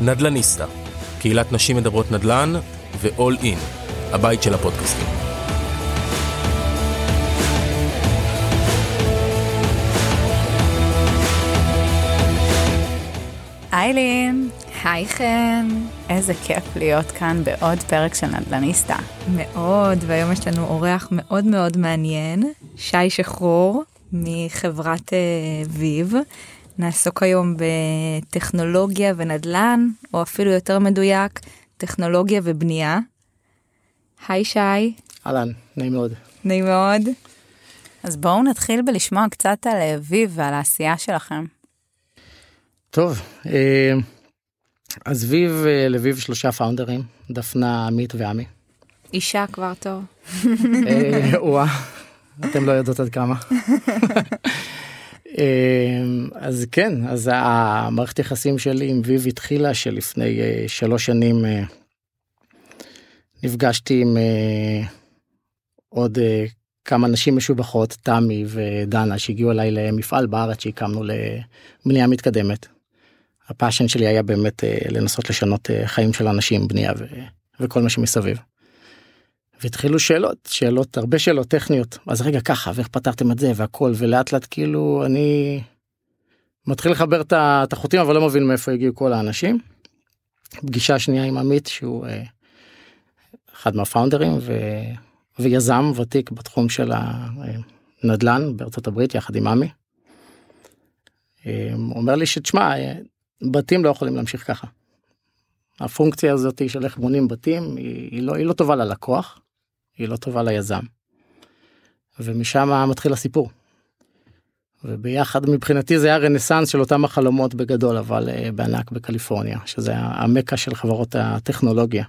נדלניסטה, קהילת נשים מדברות נדל"ן ו-all in, הבית של הפודקאסטים. איילין, היי חן. איזה כיף להיות כאן בעוד פרק של נדל"ניסטה. מאוד, והיום יש לנו אורח מאוד מאוד מעניין, שי שחרור מחברת uh, ויב. נעסוק היום בטכנולוגיה ונדל"ן, או אפילו יותר מדויק, טכנולוגיה ובנייה. היי שי. אהלן, נעים מאוד. נעים מאוד. אז בואו נתחיל בלשמוע קצת על ויב ועל העשייה שלכם. טוב, אה, אז ויב, אה, לביב שלושה פאונדרים, דפנה, עמית ועמי. אישה כבר טוב. אה, וואה, אתם לא יודעות עד כמה. אז כן, אז המערכת יחסים שלי עם ויב התחילה שלפני שלוש שנים נפגשתי עם עוד כמה נשים משובחות, תמי ודנה, שהגיעו אליי למפעל בארץ שהקמנו לבנייה מתקדמת. הפאשן שלי היה באמת אה, לנסות לשנות אה, חיים של אנשים בנייה ו... וכל מה שמסביב. והתחילו שאלות שאלות הרבה שאלות טכניות אז רגע ככה ואיך פתרתם את זה והכל ולאט לאט כאילו אני מתחיל לחבר את החוטים אבל לא מבין מאיפה הגיעו כל האנשים. פגישה שנייה עם עמית שהוא אה, אחד מהפאונדרים ו... ויזם ותיק בתחום של הנדל"ן בארצות הברית יחד עם עמי. הוא אומר לי שתשמע בתים לא יכולים להמשיך ככה. הפונקציה הזאת של איך בונים בתים היא, היא, לא, היא לא טובה ללקוח, היא לא טובה ליזם. ומשם מתחיל הסיפור. וביחד מבחינתי זה היה רנסאנס של אותם החלומות בגדול אבל uh, בענק בקליפורניה שזה המקה של חברות הטכנולוגיה.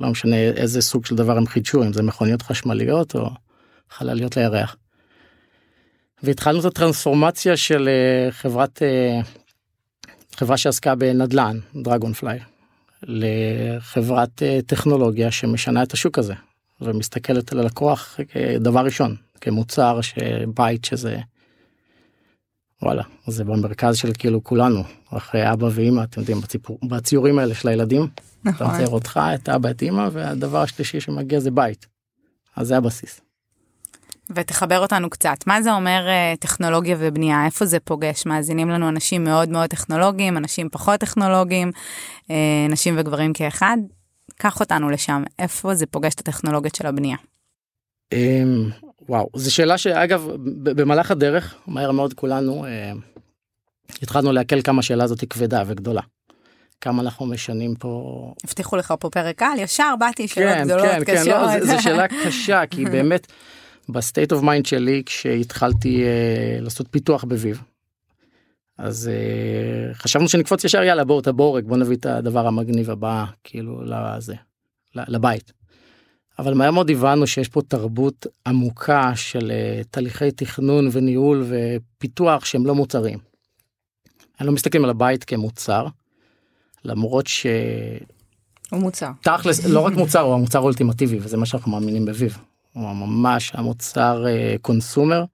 לא משנה איזה סוג של דבר הם חידשו אם זה מכוניות חשמליות או חלליות לירח. והתחלנו את הטרנספורמציה של uh, חברת uh, חברה שעסקה בנדל"ן, דרגון פליי, לחברת אה, טכנולוגיה שמשנה את השוק הזה ומסתכלת על הלקוח כדבר ראשון, כמוצר שבית שזה וואלה זה במרכז של כאילו כולנו אחרי אבא ואמא אתם יודעים בציפור, בציורים האלה של הילדים. נכון. אתה מצייר אותך את אבא את אמא והדבר השלישי שמגיע זה בית. אז זה הבסיס. ותחבר אותנו קצת. מה זה אומר uh, טכנולוגיה ובנייה? איפה זה פוגש? מאזינים לנו אנשים מאוד מאוד טכנולוגיים, אנשים פחות טכנולוגיים, uh, נשים וגברים כאחד. קח אותנו לשם, איפה זה פוגש את הטכנולוגיות של הבנייה? Um, וואו, זו שאלה שאגב, במהלך הדרך, מהר מאוד כולנו uh, התחלנו להקל כמה השאלה הזאת כבדה וגדולה. כמה אנחנו משנים פה. הבטיחו לך פה פרק קל, ישר באתי שאלות כן, גדולות, כן, קשות. כן, לא, זו שאלה קשה, כי באמת... ב state of mind שלי כשהתחלתי אה, לעשות פיתוח ב Veev. אז אה, חשבנו שנקפוץ ישר יאללה בואו את הבורג בוא נביא את הדבר המגניב הבא כאילו לזה לבית. אבל מהר מאוד הבנו שיש פה תרבות עמוקה של אה, תהליכי תכנון וניהול ופיתוח שהם לא מוצרים. אני לא מסתכלים על הבית כמוצר למרות ש... הוא מוצר. תכלס לא רק מוצר הוא המוצר האולטימטיבי וזה מה שאנחנו מאמינים בביב. הוא ממש המוצר קונסומר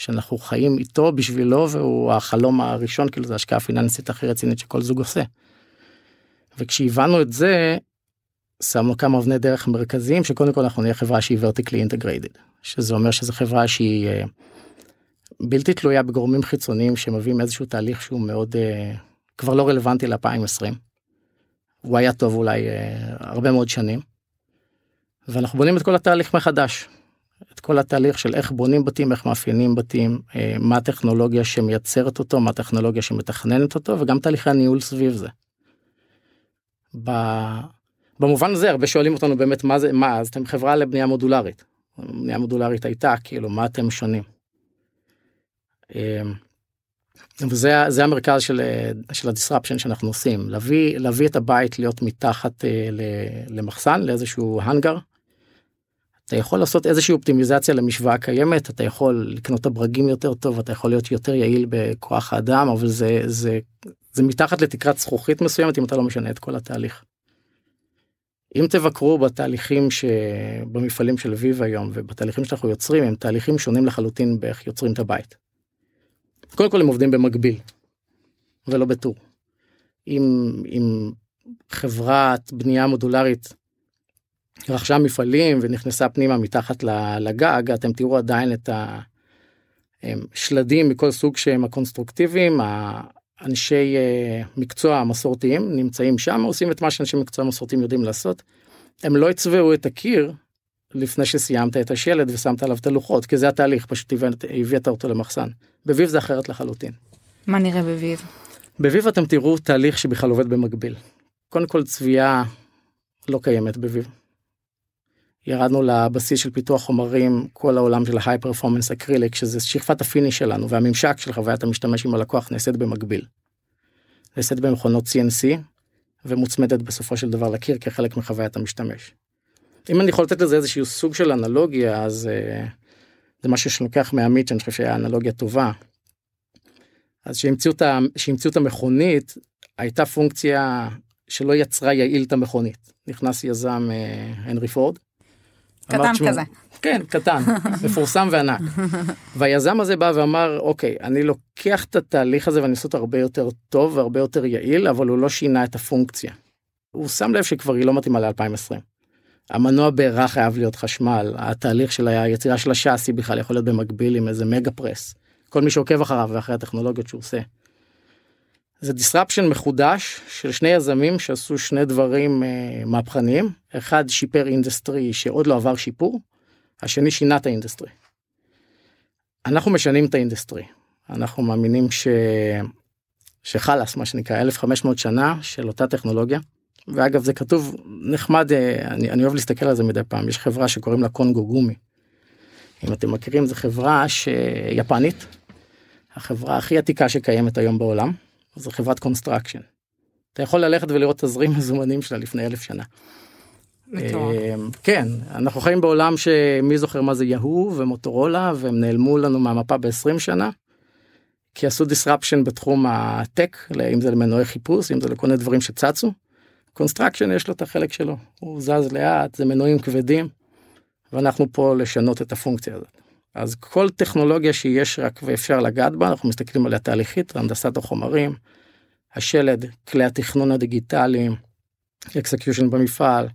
שאנחנו חיים איתו בשבילו והוא החלום הראשון כאילו זה השקעה פיננסית הכי רצינית שכל זוג עושה. וכשהבנו את זה שמנו כמה אבני דרך מרכזיים שקודם כל אנחנו נהיה חברה שהיא vertically integrated שזה אומר שזו חברה שהיא uh, בלתי תלויה בגורמים חיצוניים שמביאים איזשהו תהליך שהוא מאוד uh, כבר לא רלוונטי ל-2020. הוא היה טוב אולי uh, הרבה מאוד שנים. ואנחנו בונים את כל התהליך מחדש. את כל התהליך של איך בונים בתים, איך מאפיינים בתים, אה, מה הטכנולוגיה שמייצרת אותו, מה הטכנולוגיה שמתכננת אותו, וגם תהליכי הניהול סביב זה. במובן הזה הרבה שואלים אותנו באמת מה זה, מה, אז אתם חברה לבנייה מודולרית. בנייה מודולרית הייתה, כאילו, מה אתם שונים. אה, וזה המרכז של, של הדיסרפשן שאנחנו עושים, להביא, להביא את הבית להיות מתחת אה, למחסן, לאיזשהו האנגר, אתה יכול לעשות איזושהי אופטימיזציה למשוואה קיימת אתה יכול לקנות את הברגים יותר טוב אתה יכול להיות יותר יעיל בכוח האדם אבל זה זה זה מתחת לתקרת זכוכית מסוימת אם אתה לא משנה את כל התהליך. אם תבקרו בתהליכים שבמפעלים של ויב היום ובתהליכים שאנחנו יוצרים הם תהליכים שונים לחלוטין באיך יוצרים את הבית. קודם כל הם עובדים במקביל ולא בטור. אם, אם חברת בנייה מודולרית רכשה מפעלים ונכנסה פנימה מתחת לגג, אתם תראו עדיין את השלדים מכל סוג שהם הקונסטרוקטיביים, האנשי אה, מקצוע המסורתיים נמצאים שם, עושים את מה שאנשי מקצוע מסורתיים יודעים לעשות. הם לא יצבעו את הקיר לפני שסיימת את השלד ושמת עליו את הלוחות, כי זה התהליך, פשוט הבאת אותו למחסן. ב Veev זה אחרת לחלוטין. מה נראה ב Veev? ב Veev אתם תראו תהליך שבכלל עובד במקביל. קודם כל צביעה לא קיימת ב Veev. ירדנו לבסיס של פיתוח חומרים, כל העולם של ה-high performance acrylic, שזה שכבת ה finish שלנו, והממשק של חוויית המשתמש עם הלקוח נעשית במקביל. נעשית במכונות CNC, ומוצמדת בסופו של דבר לקיר כחלק מחוויית המשתמש. אם אני יכול לתת לזה איזשהו סוג של אנלוגיה, אז uh, זה משהו שלוקח מעמית, שאני חושב שהיה אנלוגיה טובה. אז שהמציאו את המכונית, הייתה פונקציה שלא יצרה יעיל את המכונית. נכנס יזם uh, הנרי פורד, קטן שמו, כזה. כן, קטן, מפורסם וענק. והיזם הזה בא ואמר, אוקיי, אני לוקח את התהליך הזה ואני עושה אותו הרבה יותר טוב והרבה יותר יעיל, אבל הוא לא שינה את הפונקציה. הוא שם לב שכבר היא לא מתאימה ל-2020. המנוע בעירה חייב להיות חשמל, התהליך של היצירה של השאסי בכלל יכול להיות במקביל עם איזה mega press. כל מי שעוקב אחריו ואחרי הטכנולוגיות שהוא עושה. זה disruption מחודש של שני יזמים שעשו שני דברים אה, מהפכניים אחד שיפר industry שעוד לא עבר שיפור השני שינה את ה industry. אנחנו משנים את ה industry אנחנו מאמינים ש... שחלאס מה שנקרא 1500 שנה של אותה טכנולוגיה. ואגב זה כתוב נחמד אה, אני, אני אוהב להסתכל על זה מדי פעם יש חברה שקוראים לה קונגו גומי. אם אתם מכירים זו חברה שיפנית החברה הכי עתיקה שקיימת היום בעולם זו חברת construction. אתה יכול ללכת ולראות תזרים מזומנים שלה לפני אלף שנה. אמ, כן אנחנו חיים בעולם שמי זוכר מה זה יהו ומוטורולה והם נעלמו לנו מהמפה ב-20 שנה. כי עשו disruption בתחום ה tech אם זה למנועי חיפוש אם זה לכל מיני דברים שצצו. construction יש לו את החלק שלו הוא זז לאט זה מנועים כבדים. ואנחנו פה לשנות את הפונקציה הזאת. אז כל טכנולוגיה שיש רק ואפשר לגעת בה אנחנו מסתכלים עליה תהליכית הנדסת החומרים השלד כלי התכנון הדיגיטליים execution במפעל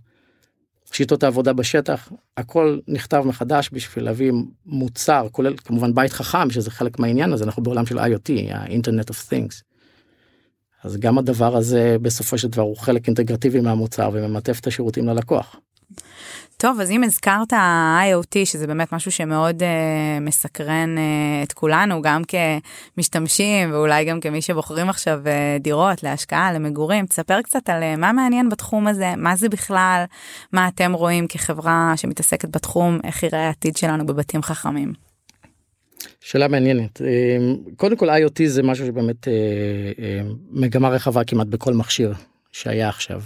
שיטות העבודה בשטח הכל נכתב מחדש בשביל להביא מוצר כולל כמובן בית חכם שזה חלק מהעניין הזה אנחנו בעולם של IoT ה-Internet of Things. אז גם הדבר הזה בסופו של דבר הוא חלק אינטגרטיבי מהמוצר וממטף את השירותים ללקוח. טוב, אז אם הזכרת IoT, שזה באמת משהו שמאוד uh, מסקרן uh, את כולנו, גם כמשתמשים ואולי גם כמי שבוחרים עכשיו uh, דירות להשקעה, למגורים, תספר קצת על uh, מה מעניין בתחום הזה, מה זה בכלל, מה אתם רואים כחברה שמתעסקת בתחום, איך יראה העתיד שלנו בבתים חכמים. שאלה מעניינת. קודם כל IoT זה משהו שבאמת מגמה רחבה כמעט בכל מכשיר שהיה עכשיו.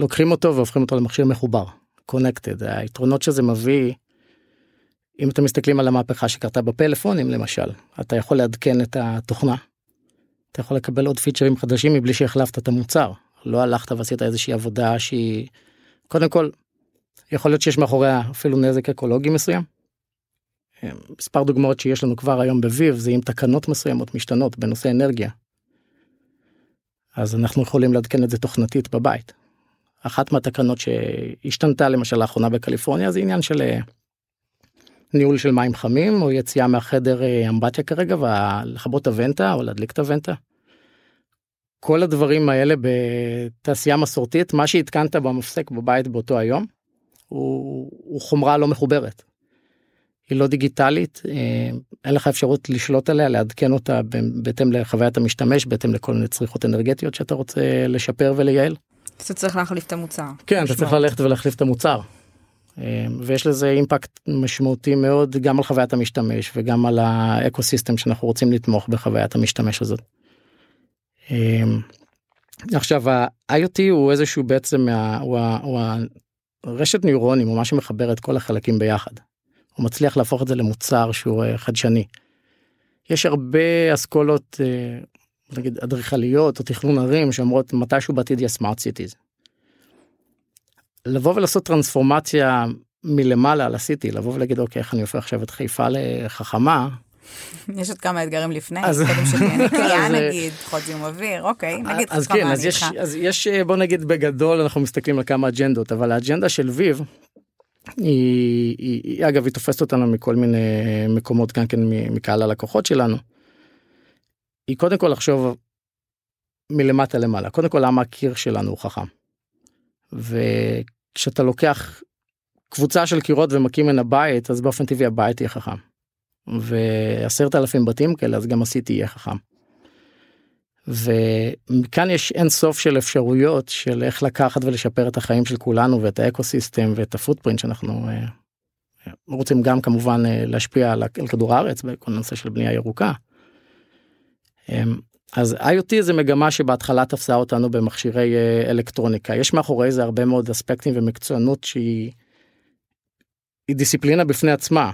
לוקחים אותו והופכים אותו למכשיר מחובר. Connected היתרונות שזה מביא. אם אתם מסתכלים על המהפכה שקרתה בפלאפונים למשל אתה יכול לעדכן את התוכנה. אתה יכול לקבל עוד פיצ'רים חדשים מבלי שהחלפת את המוצר לא הלכת ועשית איזושהי עבודה שהיא קודם כל יכול להיות שיש מאחוריה אפילו נזק אקולוגי מסוים. מספר דוגמאות שיש לנו כבר היום בוויב זה עם תקנות מסוימות משתנות בנושא אנרגיה. אז אנחנו יכולים לעדכן את זה תוכנתית בבית. אחת מהתקנות שהשתנתה למשל לאחרונה בקליפורניה זה עניין של אה, ניהול של מים חמים או יציאה מהחדר אה, אמבטיה כרגע ולכבות הוונטה או להדליק את הוונטה. כל הדברים האלה בתעשייה מסורתית מה שהתקנת במפסק בבית באותו היום הוא, הוא חומרה לא מחוברת. היא לא דיגיטלית אה, אין לך אפשרות לשלוט עליה לעדכן אותה בהתאם לחוויית המשתמש בהתאם לכל מיני צריכות אנרגטיות שאתה רוצה לשפר ולייעל. אתה צריך להחליף את המוצר. כן, אתה צריך ללכת ולהחליף את המוצר. אמ, ויש לזה אימפקט משמעותי מאוד גם על חוויית המשתמש וגם על האקו סיסטם שאנחנו רוצים לתמוך בחוויית המשתמש הזאת. אמ, עכשיו ה-IoT הוא איזשהו בעצם הוא, הוא הרשת נוירונים הוא מה שמחבר את כל החלקים ביחד. הוא מצליח להפוך את זה למוצר שהוא אה, חדשני. יש הרבה אסכולות אה, נגיד אדריכליות או תכנון ערים שאומרות מתישהו בעתיד יהיה סמארט סיטיז. לבוא ולעשות טרנספורמציה מלמעלה על הסיטי לבוא ולהגיד אוקיי איך אני הופך עכשיו את חיפה לחכמה יש עוד כמה אתגרים לפני, אז- קודם שתהיה נקייה אה, נגיד, פחות זיהום אוויר, אוקיי, נגיד אז כן, אז יש. אז יש, אה, בוא נגיד בגדול אנחנו מסתכלים על כמה אג'נדות, אבל האג'נדה של ויב, היא, היא, היא אגב, היא תופסת אותנו מכל מיני מקומות, גם כן מקהל הלקוחות שלנו. היא קודם כל לחשוב מלמטה למעלה, קודם כל למה הקיר שלנו הוא חכם. וכשאתה לוקח קבוצה של קירות ומקים ממנה בית, אז באופן טבעי הבית יהיה חכם. ועשרת אלפים בתים כאלה, אז גם הסיטי יהיה חכם. ומכאן יש אין סוף של אפשרויות של איך לקחת ולשפר את החיים של כולנו ואת האקו סיסטם ואת הפוטפרינט שאנחנו אה, רוצים גם כמובן אה, להשפיע על, על כדור הארץ בכל נושא של בנייה ירוקה. אה, אז IoT זה מגמה שבהתחלה תפסה אותנו במכשירי אה, אלקטרוניקה יש מאחורי זה הרבה מאוד אספקטים ומקצוענות שהיא היא דיסציפלינה בפני עצמה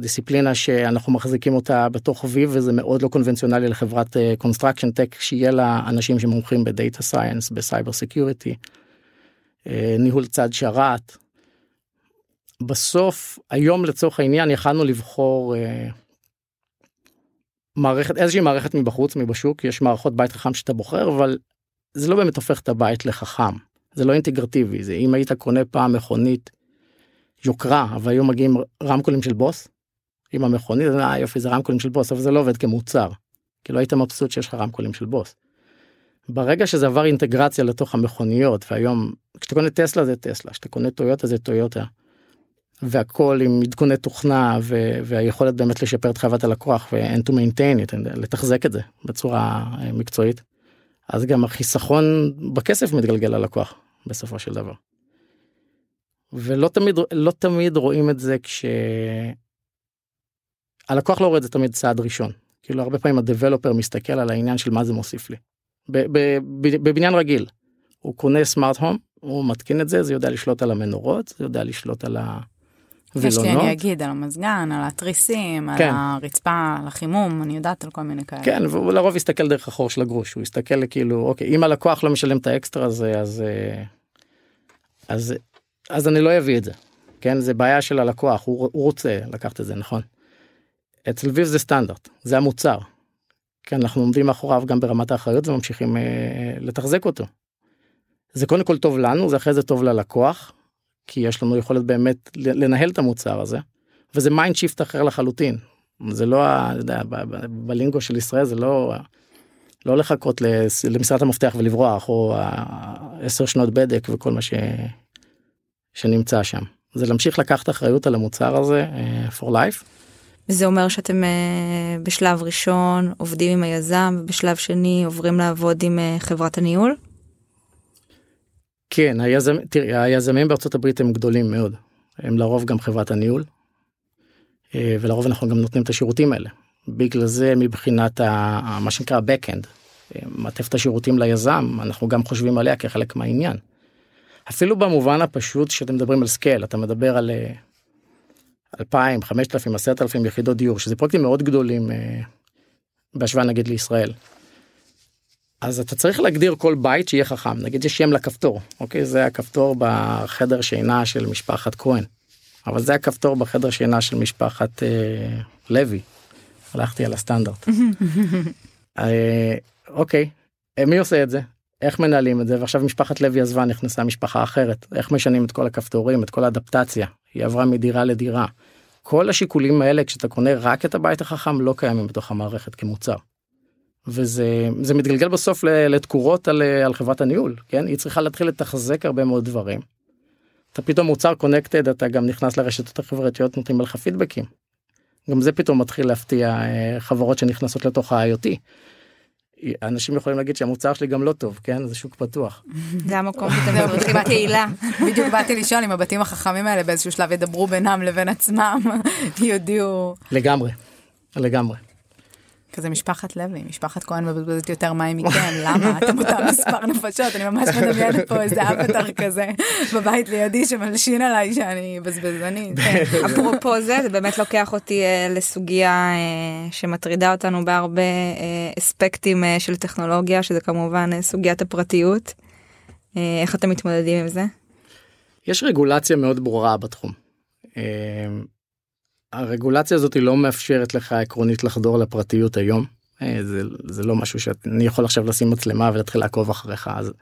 דיסציפלינה שאנחנו מחזיקים אותה בתוך Veev וזה מאוד לא קונבנציונלי לחברת construction tech שיהיה לה אנשים שמומחים ב data science ב cyber security ניהול צד שרת. בסוף היום לצורך העניין יכלנו לבחור אה, מערכת איזושהי מערכת מבחוץ מבשוק יש מערכות בית חכם שאתה בוחר אבל זה לא באמת הופך את הבית לחכם זה לא אינטגרטיבי זה אם היית קונה פעם מכונית יוקרה אבל היום מגיעים רמקולים של בוס עם המכונית אה, יופי זה רמקולים של בוס אבל זה לא עובד כמוצר. כי לא היית מבסוט שיש לך רמקולים של בוס. ברגע שזה עבר אינטגרציה לתוך המכוניות והיום כשאתה קונה טסלה זה טסלה כשאתה קונה טויוטה זה טויוטה. והכל עם עדכוני תוכנה ו- והיכולת באמת לשפר את חוויית הלקוח ו-end to maintain it, לתחזק את זה בצורה אה, מקצועית. אז גם החיסכון בכסף מתגלגל ללקוח בסופו של דבר. ולא תמיד לא תמיד רואים את זה כש... הלקוח לא רואה את זה תמיד צעד ראשון. כאילו הרבה פעמים הדבלופר מסתכל על העניין של מה זה מוסיף לי. בבניין רגיל הוא קונה סמארט הום הוא מתקין את זה זה יודע לשלוט על המנורות זה יודע לשלוט על יש לי, אני. אגיד, על המזגן, על התריסים, על כן. הרצפה, על החימום, אני יודעת על כל מיני כאלה. כן והוא לרוב יסתכל דרך החור של הגרוש הוא יסתכל כאילו אוקיי אם הלקוח לא משלם את האקסטרה הזה אז אז אז אני לא אביא את זה כן זה בעיה של הלקוח הוא, הוא רוצה לקחת את זה נכון. אצל ויב זה סטנדרט זה המוצר. כן אנחנו עומדים מאחוריו גם ברמת האחריות וממשיכים אה, לתחזק אותו. זה קודם כל טוב לנו זה אחרי זה טוב ללקוח כי יש לנו יכולת באמת לנהל את המוצר הזה וזה mind shift אחר לחלוטין זה לא, אתה יודע, ב lingo של ישראל זה לא, לא לחכות למשרד המפתח ולברוח או עשר שנות בדק וכל מה ש, שנמצא שם. זה להמשיך לקחת אחריות על המוצר הזה אה, for life. זה אומר שאתם אה, בשלב ראשון עובדים עם היזם ובשלב שני עוברים לעבוד עם אה, חברת הניהול. כן, היזמ, תראי, היזמים בארצות הברית הם גדולים מאוד. הם לרוב גם חברת הניהול. אה, ולרוב אנחנו גם נותנים את השירותים האלה. בגלל זה מבחינת ה, מה שנקרא backend, אה, מעטפת השירותים ליזם, אנחנו גם חושבים עליה כחלק מהעניין. אפילו במובן הפשוט שאתם מדברים על scale, אתה מדבר על אה, 2,000, 5,000, 10,000 יחידות דיור, שזה פרויקטים מאוד גדולים אה, בהשוואה נגיד לישראל. אז אתה צריך להגדיר כל בית שיהיה חכם נגיד יש שם לכפתור אוקיי זה הכפתור בחדר שינה של משפחת כהן. אבל זה הכפתור בחדר שינה של משפחת אה, לוי. הלכתי על הסטנדרט. אה, אוקיי אה, מי עושה את זה איך מנהלים את זה ועכשיו משפחת לוי עזבה נכנסה משפחה אחרת איך משנים את כל הכפתורים את כל האדפטציה היא עברה מדירה לדירה. כל השיקולים האלה כשאתה קונה רק את הבית החכם לא קיימים בתוך המערכת כמוצר. וזה זה מתגלגל בסוף ל- לתקורות על, על חברת הניהול כן היא צריכה להתחיל לתחזק הרבה מאוד דברים. אתה פתאום מוצר קונקטד אתה גם נכנס לרשתות החברתיות נותנים לך פידבקים. גם זה פתאום מתחיל להפתיע אה, חברות שנכנסות לתוך ה-IoT. אנשים יכולים להגיד שהמוצר שלי גם לא טוב כן זה שוק פתוח זה המקום שאתם צריכים קהילה. בדיוק באתי לשאול אם הבתים החכמים האלה באיזשהו שלב ידברו בינם לבין עצמם, יודיעו. לגמרי לגמרי. כזה משפחת לוי, משפחת כהן מבזבזת יותר מים מכם, למה? אתם אותם מספר נפשות, אני ממש מדמיינת פה איזה אבטר כזה בבית לידי שמלשין עליי שאני בזבזנית. כן. אפרופו זה זה באמת לוקח אותי אה, לסוגיה אה, שמטרידה אותנו בהרבה אה, אספקטים של טכנולוגיה שזה כמובן סוגיית הפרטיות. איך אתם מתמודדים עם זה? יש רגולציה מאוד ברורה בתחום. הרגולציה הזאת לא מאפשרת לך עקרונית לחדור לפרטיות היום. אה, זה, זה לא משהו שאני יכול עכשיו לשים מצלמה ולהתחיל לעקוב אחריך אז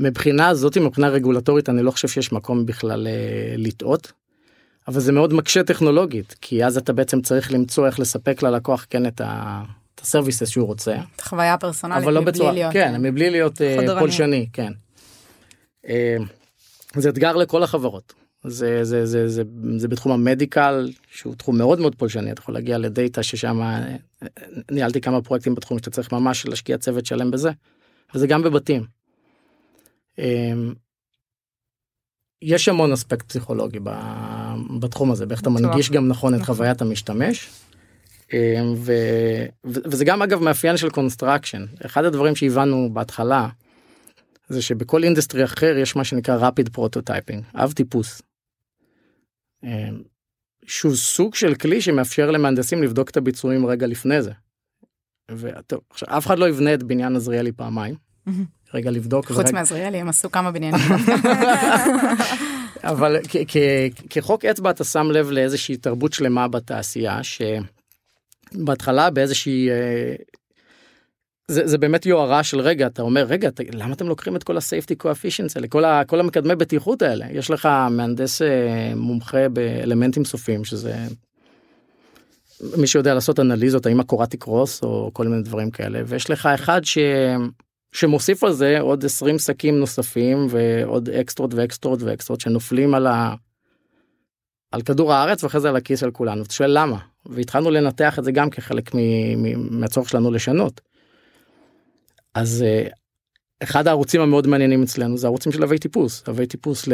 מבחינה הזאת מבחינה רגולטורית אני לא חושב שיש מקום בכלל אה, לטעות. אבל זה מאוד מקשה טכנולוגית כי אז אתה בעצם צריך למצוא איך לספק ללקוח כן את ה... את הסרוויסס שהוא רוצה. את חוויה פרסונלית אבל לא מבלי בצורה, להיות. כן, מבלי להיות אה. פולשני, כן. זה אתגר לכל החברות. זה, זה, זה, זה, זה בתחום המדיקל שהוא תחום מאוד מאוד פולשני אתה יכול להגיע לדאטה ששם אה, ניהלתי כמה פרויקטים בתחום שאתה צריך ממש להשקיע צוות שלם בזה וזה גם בבתים. אה, יש המון אספקט פסיכולוגי בתחום הזה באיך אתה. מנגיש גם נכון את נכון. חוויית המשתמש. ו, ו, וזה גם אגב מאפיין של construction אחד הדברים שהבנו בהתחלה זה שבכל industry אחר יש מה שנקרא rapid prototyping אב טיפוס. אה, שהוא סוג של כלי שמאפשר למהנדסים לבדוק את הביצועים רגע לפני זה. וטוב, עכשיו אף אחד לא יבנה את בניין עזריאלי פעמיים. רגע לבדוק. חוץ ורגע- מעזריאלי הם עשו כמה בניינים. אבל כחוק אצבע אתה שם לב לאיזושהי תרבות שלמה בתעשייה שבהתחלה באיזושהי אה, זה, זה באמת יוהרה של רגע אתה אומר רגע ת, למה אתם לוקחים את כל הסייפטי קואפישנס האלה כל, ה, כל המקדמי בטיחות האלה יש לך מהנדס אה, מומחה באלמנטים סופיים שזה מי שיודע לעשות אנליזות האם הקורה תקרוס או כל מיני דברים כאלה ויש לך אחד ש... שמוסיף על זה עוד 20 שקים נוספים ועוד אקסטרות ואקסטרות ואקסטרות שנופלים על, ה... על כדור הארץ ואחרי זה על הכיס של כולנו. אתה שואל למה? והתחלנו לנתח את זה גם כחלק מ... מ... מהצורך שלנו לשנות. אז אה, אחד הערוצים המאוד מעניינים אצלנו זה ערוצים של אבי טיפוס, אבי טיפוס.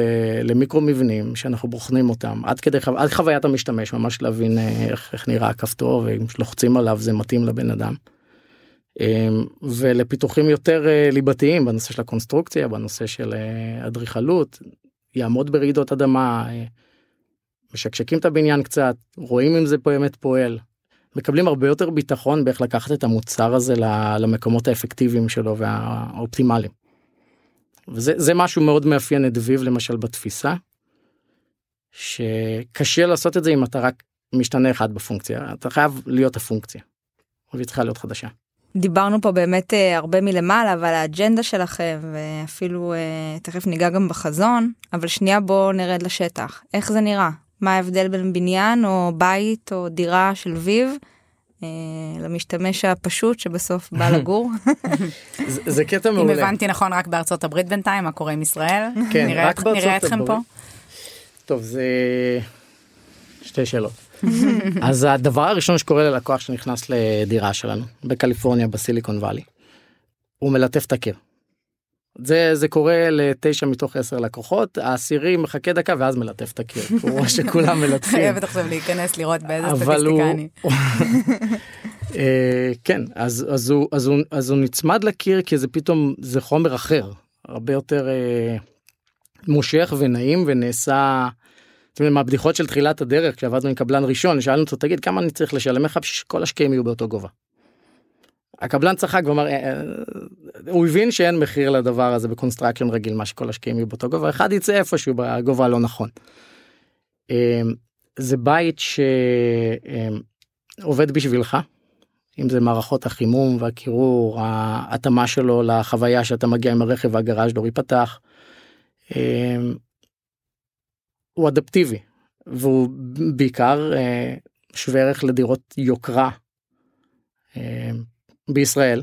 למיקרו מבנים שאנחנו בוחנים אותם עד כדי חו... עד חוויית המשתמש ממש להבין אה, איך, איך נראה הכפתור ואם לוחצים עליו זה מתאים לבן אדם. אמ, ולפיתוחים יותר אה, ליבתיים בנושא של הקונסטרוקציה בנושא של אדריכלות יעמוד ברעידות אדמה משקשקים את הבניין קצת רואים אם זה באמת פועל מקבלים הרבה יותר ביטחון באיך לקחת את המוצר הזה למקומות האפקטיביים שלו והאופטימליים. וזה זה משהו מאוד מאפיין את ויב למשל בתפיסה. שקשה לעשות את זה אם אתה רק משתנה אחד בפונקציה אתה חייב להיות הפונקציה. והיא צריכה להיות חדשה. דיברנו פה באמת אה, הרבה מלמעלה ועל האג'נדה שלכם ואפילו אה, תכף ניגע גם בחזון אבל שנייה בוא נרד לשטח איך זה נראה מה ההבדל בין בניין או בית או דירה של ויב אה, למשתמש הפשוט שבסוף בא לגור זה, זה קטע אם מעולה. הבנתי נכון רק בארצות הברית בינתיים מה קורה עם ישראל. כן, נראה רק בארצות נראה אתכם פה. הברית. טוב זה שתי שאלות. אז הדבר הראשון שקורה ללקוח שנכנס לדירה שלנו בקליפורניה בסיליקון וואלי. הוא מלטף את הקיר. זה זה קורה לתשע מתוך עשר לקוחות העשירי מחכה דקה ואז מלטף את הקיר הוא רואה שכולם מלטפים. חייבת עכשיו להיכנס לראות באיזה. סטטיסטיקה אני. אה, כן אז אז הוא אז הוא אז הוא נצמד לקיר כי זה פתאום זה חומר אחר הרבה יותר אה, מושך ונעים ונעשה. אתם יודעים, מהבדיחות של תחילת הדרך כשעבדנו עם קבלן ראשון שאלנו אותו תגיד כמה אני צריך לשלם לך בשביל שכל השקעים יהיו באותו גובה. הקבלן צחק ואמר "אה, אה, הוא הבין שאין מחיר לדבר הזה ב construction רגיל מה שכל השקעים יהיו באותו גובה אחד יצא איפשהו בגובה הלא נכון. אה, זה בית שעובד בשבילך אם זה מערכות החימום והקירור ההתאמה שלו לחוויה שאתה מגיע עם הרכב וה garage door ייפתח. אה, הוא אדפטיבי והוא בעיקר אה, שווה ערך לדירות יוקרה בישראל.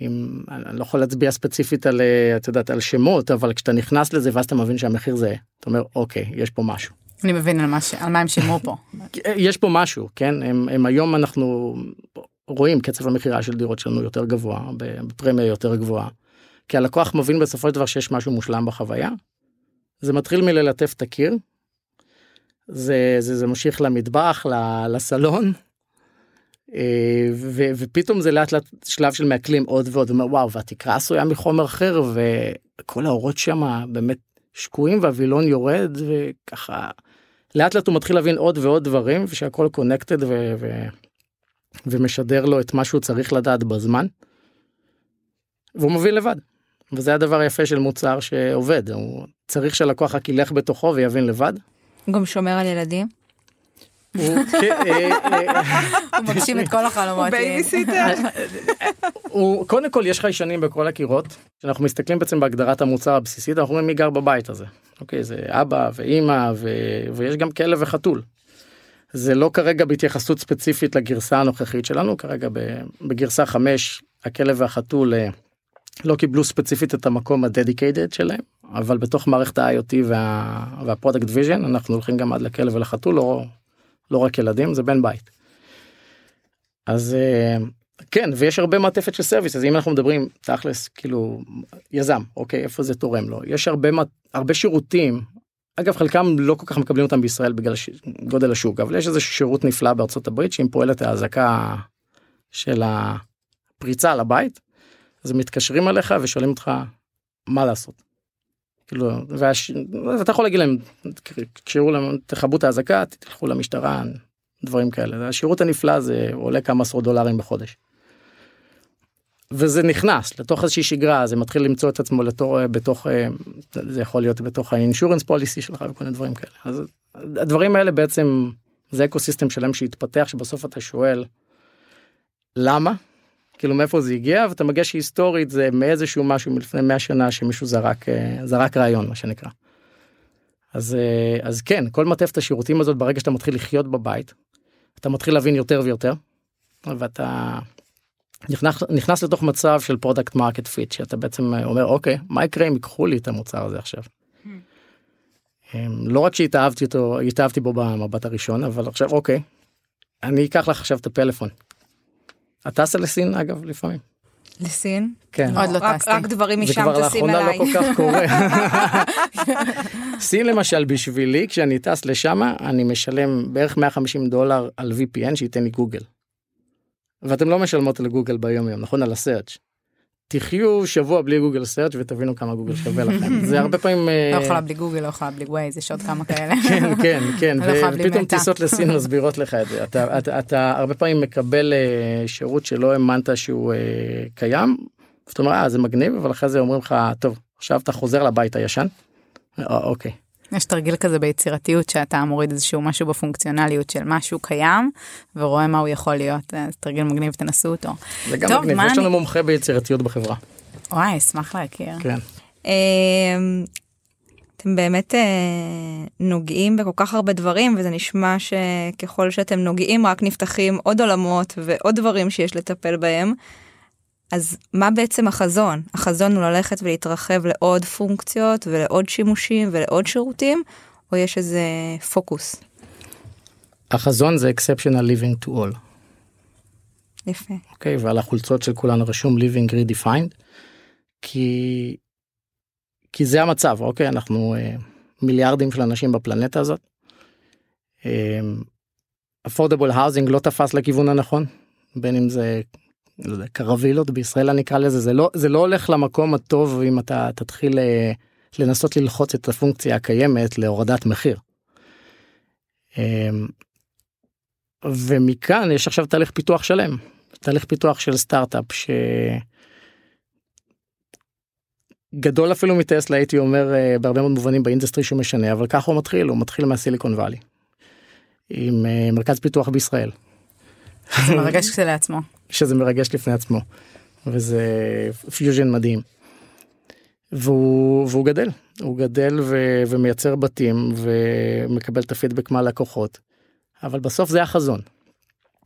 אם אני לא יכול להצביע ספציפית על אה, את יודעת על שמות אבל כשאתה נכנס לזה ואז אתה מבין שהמחיר זה אתה אומר אוקיי יש פה משהו. אני מבין על מה ש- על מה הם שילמו פה. יש פה משהו כן הם, הם היום אנחנו רואים קצב המכירה של דירות שלנו יותר גבוה בפרמיה יותר גבוהה. כי הלקוח מבין בסופו של דבר שיש משהו מושלם בחוויה. זה מתחיל מללטף את הקיר. זה זה זה ממשיך למטבח לסלון. ו, ופתאום זה לאט לאט שלב של מעכלים עוד ועוד אומר וואו והתקרה עשויה מחומר אחר וכל האורות שם באמת שקועים והווילון יורד וככה לאט לאט הוא מתחיל להבין עוד ועוד דברים ושהכל קונקטד ו- ו- ומשדר לו את מה שהוא צריך לדעת בזמן. והוא מבין לבד. וזה הדבר היפה של מוצר שעובד הוא צריך שהלקוח רק ילך בתוכו ויבין לבד. גם שומר על ילדים הוא אה, הוא מגשים את כל החלומות. בייביסיטר. הוא קודם כל יש חיישנים בכל הקירות כשאנחנו מסתכלים בעצם בהגדרת המוצר הבסיסית אנחנו אומרים מי גר בבית הזה. אוקיי זה אבא ואימא. ויש גם כלב וחתול. זה לא כרגע בהתייחסות ספציפית לגרסה הנוכחית שלנו כרגע בגרסה 5 הכלב והחתול אה, לא קיבלו ספציפית את המקום ה dedicated שלהם אבל בתוך מערכת ה-IoT וה... וה product vision אנחנו הולכים גם עד לכלב ולחתול לא, לא רק ילדים זה בן בית. אז אה, כן ויש הרבה מעטפת של service אז אם אנחנו מדברים תכלס כאילו יזם אוקיי איפה זה תורם לו יש הרבה הרבה שירותים אגב חלקם לא כל כך מקבלים אותם בישראל בגלל ש... גודל השוק אבל יש איזה שירות נפלא בארצות הברית שאם פועלת האזעקה של הפריצה לבית אז מתקשרים אליך ושואלים אותך מה לעשות. כאילו והש... ואתה יכול להגיד להם תקשרו להם תכבו את האזעקה תלכו למשטרה דברים כאלה. השירות הנפלא זה עולה כמה עשרות דולרים בחודש. וזה נכנס לתוך איזושהי שגרה זה מתחיל למצוא את עצמו לתור בתוך זה יכול להיות בתוך האינשורנס פוליסי שלך וכל מיני דברים כאלה. אז הדברים האלה בעצם זה אקו סיסטם שלם שהתפתח שבסוף אתה שואל למה כאילו מאיפה זה הגיע ואתה מגיע שהיסטורית זה מאיזשהו משהו מלפני 100 שנה שמישהו זרק זרק רעיון מה שנקרא. אז אז כן כל מטפת השירותים הזאת ברגע שאתה מתחיל לחיות בבית אתה מתחיל להבין יותר ויותר ואתה נכנס, נכנס לתוך מצב של product market fit שאתה בעצם אומר אוקיי מה יקרה אם ייקחו לי את המוצר הזה עכשיו. Hmm. לא רק שהתאהבתי אותו התאהבתי בו במבט הראשון אבל עכשיו אוקיי אני אקח לך עכשיו את הפלאפון. את טסה לסין אגב לפעמים. לסין? כן. עוד לא טסתי. רק דברים משם טסים לאחרונה אליי. לא כל כך קורה. סין למשל בשבילי כשאני טס לשם אני משלם בערך 150 דולר על VPN שייתן לי גוגל. ואתם לא משלמות לגוגל ביום יום נכון על הסרצ'. תחיו שבוע בלי גוגל סרצ' ותבינו כמה גוגל שווה לכם זה הרבה פעמים לא אה, יכולה בלי גוגל, לא יכולה בלי ווייז, יש עוד כמה כאלה. כן כן כן לא ופתאום. טיסות לסין מסבירות לך את זה אתה, אתה, אתה הרבה פעמים מקבל אה, שירות שלא האמנת שהוא אה, קיים. זאת אומרת זה מגניב אבל אחרי זה אומרים לך טוב עכשיו אתה חוזר לבית הישן. אוקיי יש תרגיל כזה ביצירתיות שאתה מוריד איזשהו משהו בפונקציונליות של משהו קיים ורואה מה הוא יכול להיות. אה, זה תרגיל מגניב, תנסו אותו. זה גם טוב, מגניב יש לנו אני- מומחה ביצירתיות בחברה וואי, אשמח להכיר. כן. אמ, אתם באמת אה, נוגעים בכל כך הרבה דברים וזה נשמע שככל שאתם נוגעים רק נפתחים עוד עולמות ועוד דברים שיש לטפל בהם. אז מה בעצם החזון? החזון הוא ללכת ולהתרחב לעוד פונקציות ולעוד שימושים ולעוד שירותים או יש איזה פוקוס? החזון זה exceptional living to all. יפה. אוקיי ועל החולצות של כולנו רשום living redefined כי כי זה המצב אוקיי אנחנו אה, מיליארדים של אנשים בפלנטה הזאת. אה, affordable housing לא תפס לכיוון הנכון בין אם זה לא קרווילות בישראל אני אקרא לזה זה לא זה לא הולך למקום הטוב אם אתה תתחיל אה, לנסות ללחוץ את הפונקציה הקיימת להורדת מחיר. אה, ומכאן יש עכשיו תהליך פיתוח שלם תהליך פיתוח של סטארט-אפ ש... גדול אפילו מטסלה הייתי אומר אה, בהרבה מאוד מובנים ב industry שהוא משנה אבל ככה הוא מתחיל הוא מתחיל מה Silicon Valley. עם אה, מרכז פיתוח בישראל זה מרגש כשלעצמו. שזה מרגש לפני עצמו וזה פיוז'ן מדהים. והוא, והוא גדל הוא גדל ו, ומייצר בתים ומקבל את הפידבק מהלקוחות אבל בסוף זה החזון.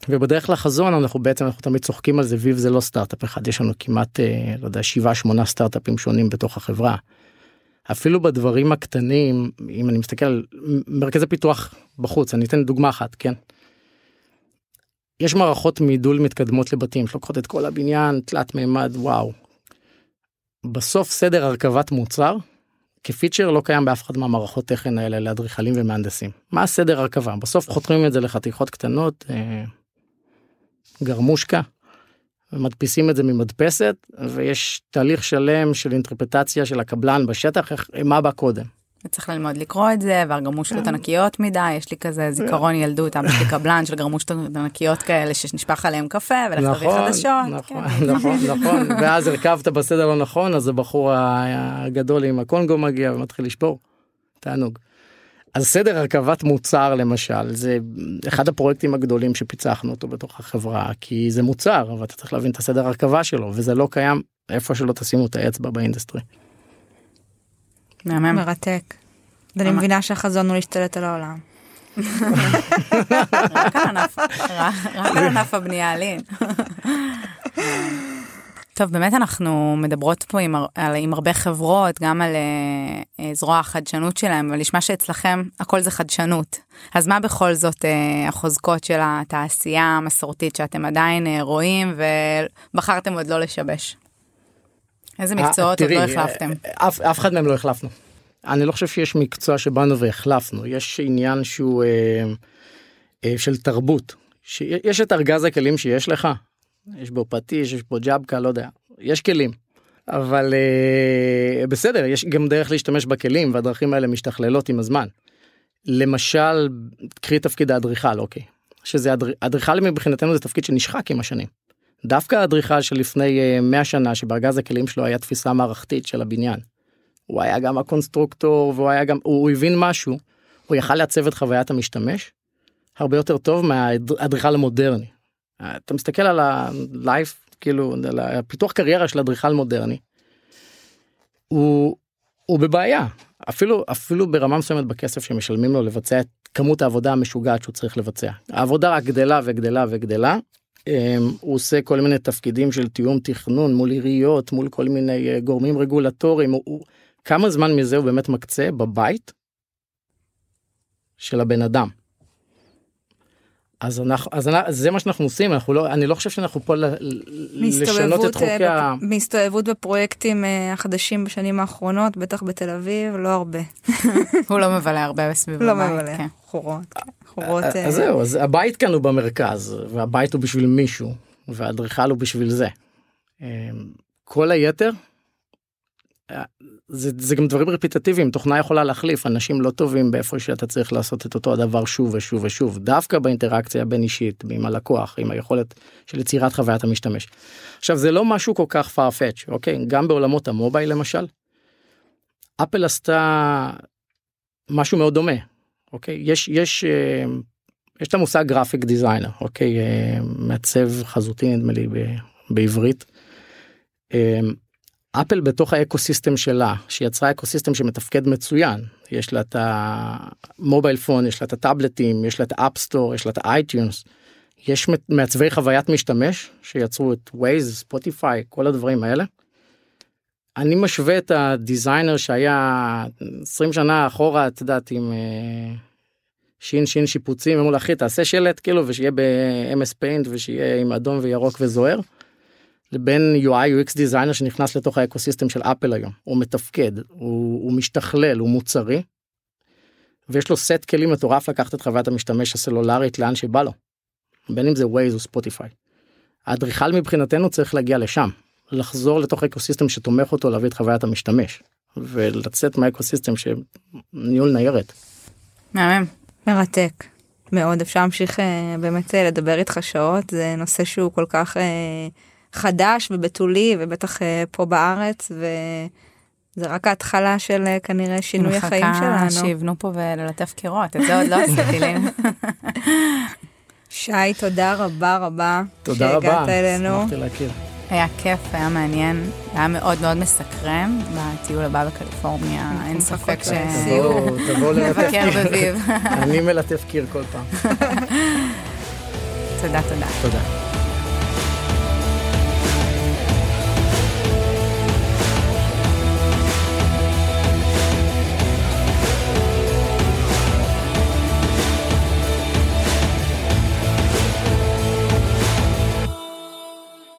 ובדרך לחזון אנחנו בעצם אנחנו תמיד צוחקים על זה Veev זה לא סטארט-אפ אחד יש לנו כמעט אה, לא יודע שבעה שמונה סטארט-אפים שונים בתוך החברה. אפילו בדברים הקטנים אם אני מסתכל על מרכזי פיתוח בחוץ אני אתן דוגמה אחת כן. יש מערכות מידול מתקדמות לבתים שלוקחות את כל הבניין תלת מימד וואו. בסוף סדר הרכבת מוצר כפיצ'ר לא קיים באף אחד מהמערכות תכן האלה לאדריכלים ומהנדסים. מה הסדר הרכבה? בסוף חותמים את זה לחתיכות קטנות, אה, גרמושקה, ומדפיסים את זה ממדפסת, ויש תהליך שלם של אינטרפטציה של הקבלן בשטח, איך, מה בא קודם. וצריך ללמוד לקרוא את זה, והגרמושקות כן. ענקיות מדי, יש לי כזה זיכרון ילדות, אבא שלי קבלן של גרמושקות ענקיות כאלה שנשפך עליהם קפה, ולך תביא חדשות. נכון, כן. נכון, נכון, ואז הרכבת בסדר לא נכון, אז הבחור הגדול עם הקונגו מגיע ומתחיל לשבור. תענוג. אז סדר הרכבת מוצר למשל זה אחד הפרויקטים הגדולים שפיצחנו אותו בתוך החברה כי זה מוצר אבל אתה צריך להבין את הסדר הרכבה שלו וזה לא קיים איפה שלא תשימו את האצבע ב industry. מהמם. מרתק. ואני מבינה שהחזון הוא להשתלט על העולם. רק על ענף- הבנייה לין. טוב, באמת אנחנו מדברות פה עם, על- עם הרבה חברות, גם על אה, זרוע החדשנות שלהם, אבל נשמע שאצלכם הכל זה חדשנות. אז מה בכל זאת אה, החוזקות של התעשייה המסורתית שאתם עדיין אה, רואים ובחרתם עוד לא לשבש? איזה מקצועות עוד לא החלפתם? אה, אף, אף אחד מהם לא החלפנו. אני לא חושב שיש מקצוע שבאנו והחלפנו יש עניין שהוא אה, אה, של תרבות שיש את ארגז הכלים שיש לך יש בו פטיש יש בו ג'בקה לא יודע יש כלים. אבל אה, בסדר יש גם דרך להשתמש בכלים והדרכים האלה משתכללות עם הזמן. למשל קחי תפקיד האדריכל אוקיי שזה אדר- אדריכל מבחינתנו זה תפקיד שנשחק עם השנים. דווקא האדריכל שלפני אה, 100 שנה שבארגז הכלים שלו היה תפיסה מערכתית של הבניין. הוא היה גם הקונסטרוקטור והוא היה גם הוא הבין משהו הוא יכל לעצב את חוויית המשתמש הרבה יותר טוב מהאדריכל המודרני. אתה מסתכל על הלייף כאילו על הפיתוח קריירה של אדריכל מודרני. הוא, הוא בבעיה אפילו אפילו ברמה מסוימת בכסף שמשלמים לו לבצע את כמות העבודה המשוגעת שהוא צריך לבצע העבודה רק גדלה וגדלה וגדלה. אמ, הוא עושה כל מיני תפקידים של תיאום תכנון מול עיריות מול כל מיני אה, גורמים רגולטוריים הוא, הוא, כמה זמן מזה הוא באמת מקצה בבית של הבן אדם. אז אנחנו אז אנחנו, זה מה שאנחנו עושים אנחנו לא אני לא חושב שאנחנו פה ל, לשנות את חוקי אה, ה... בפ- מהסתובבות בפרויקטים אה, החדשים בשנים האחרונות, בטח בתל אביב, לא הרבה. הוא לא מבלה הרבה בסביב לא הבית, מבלה. כן. חורות. כן. חורות. אז אה, זהו אז הבית כאן הוא במרכז והבית הוא בשביל מישהו והאדריכל הוא בשביל זה. כל היתר. אה, זה, זה גם דברים רפיטטיביים תוכנה יכולה להחליף אנשים לא טובים באיפה שאתה צריך לעשות את אותו הדבר שוב ושוב ושוב דווקא באינטראקציה הבין אישית עם הלקוח עם היכולת של יצירת חוויית המשתמש. עכשיו זה לא משהו כל כך farfetch אוקיי גם בעולמות המובייל למשל. אפל עשתה משהו מאוד דומה אוקיי יש יש אה, יש את המושג גרפיק דיזיינר אוקיי אה, מעצב חזותי נדמה לי בעברית. אפל בתוך ה ecosystem שלה שיצרה ecosystem שמתפקד מצוין יש לה את ה mobile phone יש לה את הטאבלטים יש לה את ה App Store יש לה את ה iTunes. יש מעצבי חוויית משתמש שיצרו את ווייז ספוטיפיי כל הדברים האלה. אני משווה את ה designer שהיה 20 שנה אחורה את יודעת עם אה, שין שין שיפוצים אמרו לו אחי תעשה שלט כאילו ושיהיה ב-MS Paint ושיהיה עם אדום וירוק וזוהר. לבין UI UX designer שנכנס לתוך ה ecosystem של אפל היום הוא מתפקד הוא, הוא משתכלל הוא מוצרי. ויש לו סט כלים מטורף לקחת את חוויית המשתמש הסלולרית לאן שבא לו. בין אם זה ווייז או ספוטיפיי. האדריכל מבחינתנו צריך להגיע לשם לחזור לתוך ecosystem שתומך אותו להביא את חוויית המשתמש ולצאת מה ecosystem של ניהול ניירת. מהמם. מרתק. מאוד אפשר להמשיך אה, באמת אה, לדבר איתך שעות זה נושא שהוא כל כך אה, חדש ובתולי ובטח אה, פה בארץ וזה רק ההתחלה של אה, כנראה שינוי החיים מחכה שלנו. שיבנו פה וללטף קירות, את זה עוד לא עשיתי לי. שי תודה רבה רבה תודה רבה. שהגעת אלינו. שמחתי להכיר. היה כיף, היה מעניין, היה מאוד מאוד מסקרן בטיול הבא בקליפורניה, אין ספק ש... תבואו קיר. בביב. אני מלטף קיר כל פעם. תודה, תודה. תודה.